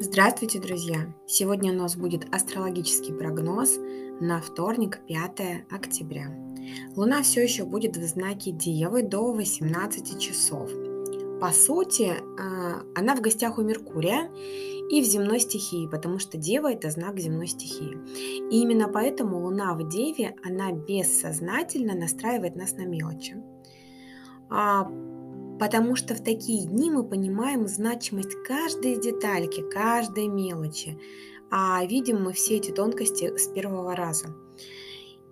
Здравствуйте, друзья! Сегодня у нас будет астрологический прогноз на вторник, 5 октября. Луна все еще будет в знаке Девы до 18 часов. По сути, а, она в гостях у Меркурия и в земной стихии, потому что Дева – это знак земной стихии. И именно поэтому Луна в Деве, она бессознательно настраивает нас на мелочи. Потому что в такие дни мы понимаем значимость каждой детальки, каждой мелочи, а видим мы все эти тонкости с первого раза.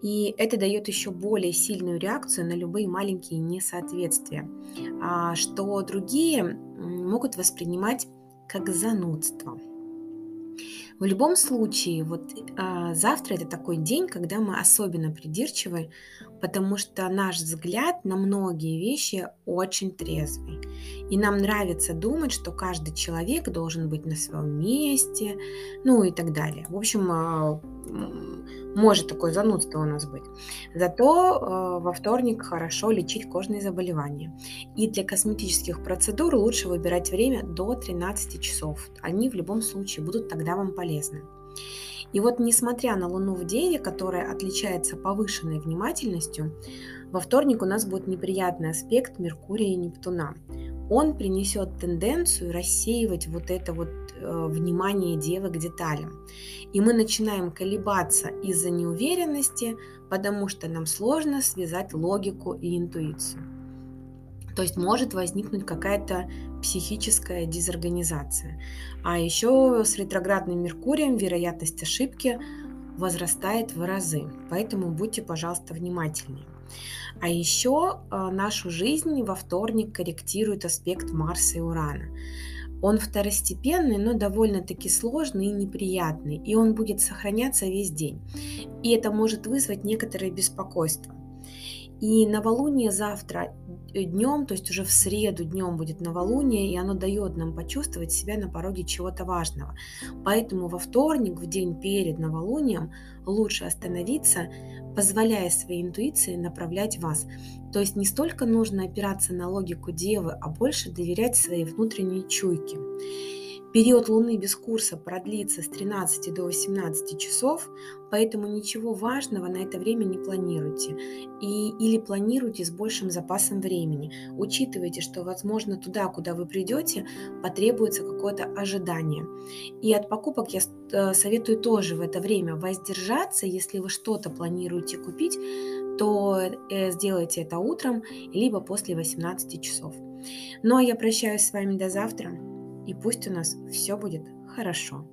И это дает еще более сильную реакцию на любые маленькие несоответствия, а, что другие могут воспринимать как занудство. В любом случае, вот а, завтра это такой день, когда мы особенно придирчивы, потому что наш взгляд на многие вещи очень трезвый. И нам нравится думать, что каждый человек должен быть на своем месте, ну и так далее. В общем, а, может такое занудство у нас быть. Зато э, во вторник хорошо лечить кожные заболевания. И для косметических процедур лучше выбирать время до 13 часов. Они в любом случае будут тогда вам полезны. И вот несмотря на Луну в Деве, которая отличается повышенной внимательностью, во вторник у нас будет неприятный аспект Меркурия и Нептуна он принесет тенденцию рассеивать вот это вот э, внимание девы к деталям. И мы начинаем колебаться из-за неуверенности, потому что нам сложно связать логику и интуицию. То есть может возникнуть какая-то психическая дезорганизация. А еще с ретроградным Меркурием вероятность ошибки возрастает в разы. Поэтому будьте, пожалуйста, внимательнее. А еще а, нашу жизнь во вторник корректирует аспект Марса и Урана. Он второстепенный, но довольно-таки сложный и неприятный, и он будет сохраняться весь день. И это может вызвать некоторое беспокойство. И новолуние завтра Э, днем, то есть уже в среду днем будет новолуние, и оно дает нам почувствовать себя на пороге чего-то важного. Поэтому во вторник, в день перед новолунием, лучше остановиться, позволяя своей интуиции направлять вас. То есть не столько нужно опираться на логику девы, а больше доверять своей внутренней чуйке. Период Луны без курса продлится с 13 до 18 часов, поэтому ничего важного на это время не планируйте. И, или планируйте с большим запасом времени. Учитывайте, что, возможно, туда, куда вы придете, потребуется какое-то ожидание. И от покупок я э, советую тоже в это время воздержаться, если вы что-то планируете купить, то э, сделайте это утром, либо после 18 часов. Ну а я прощаюсь с вами до завтра и пусть у нас все будет хорошо.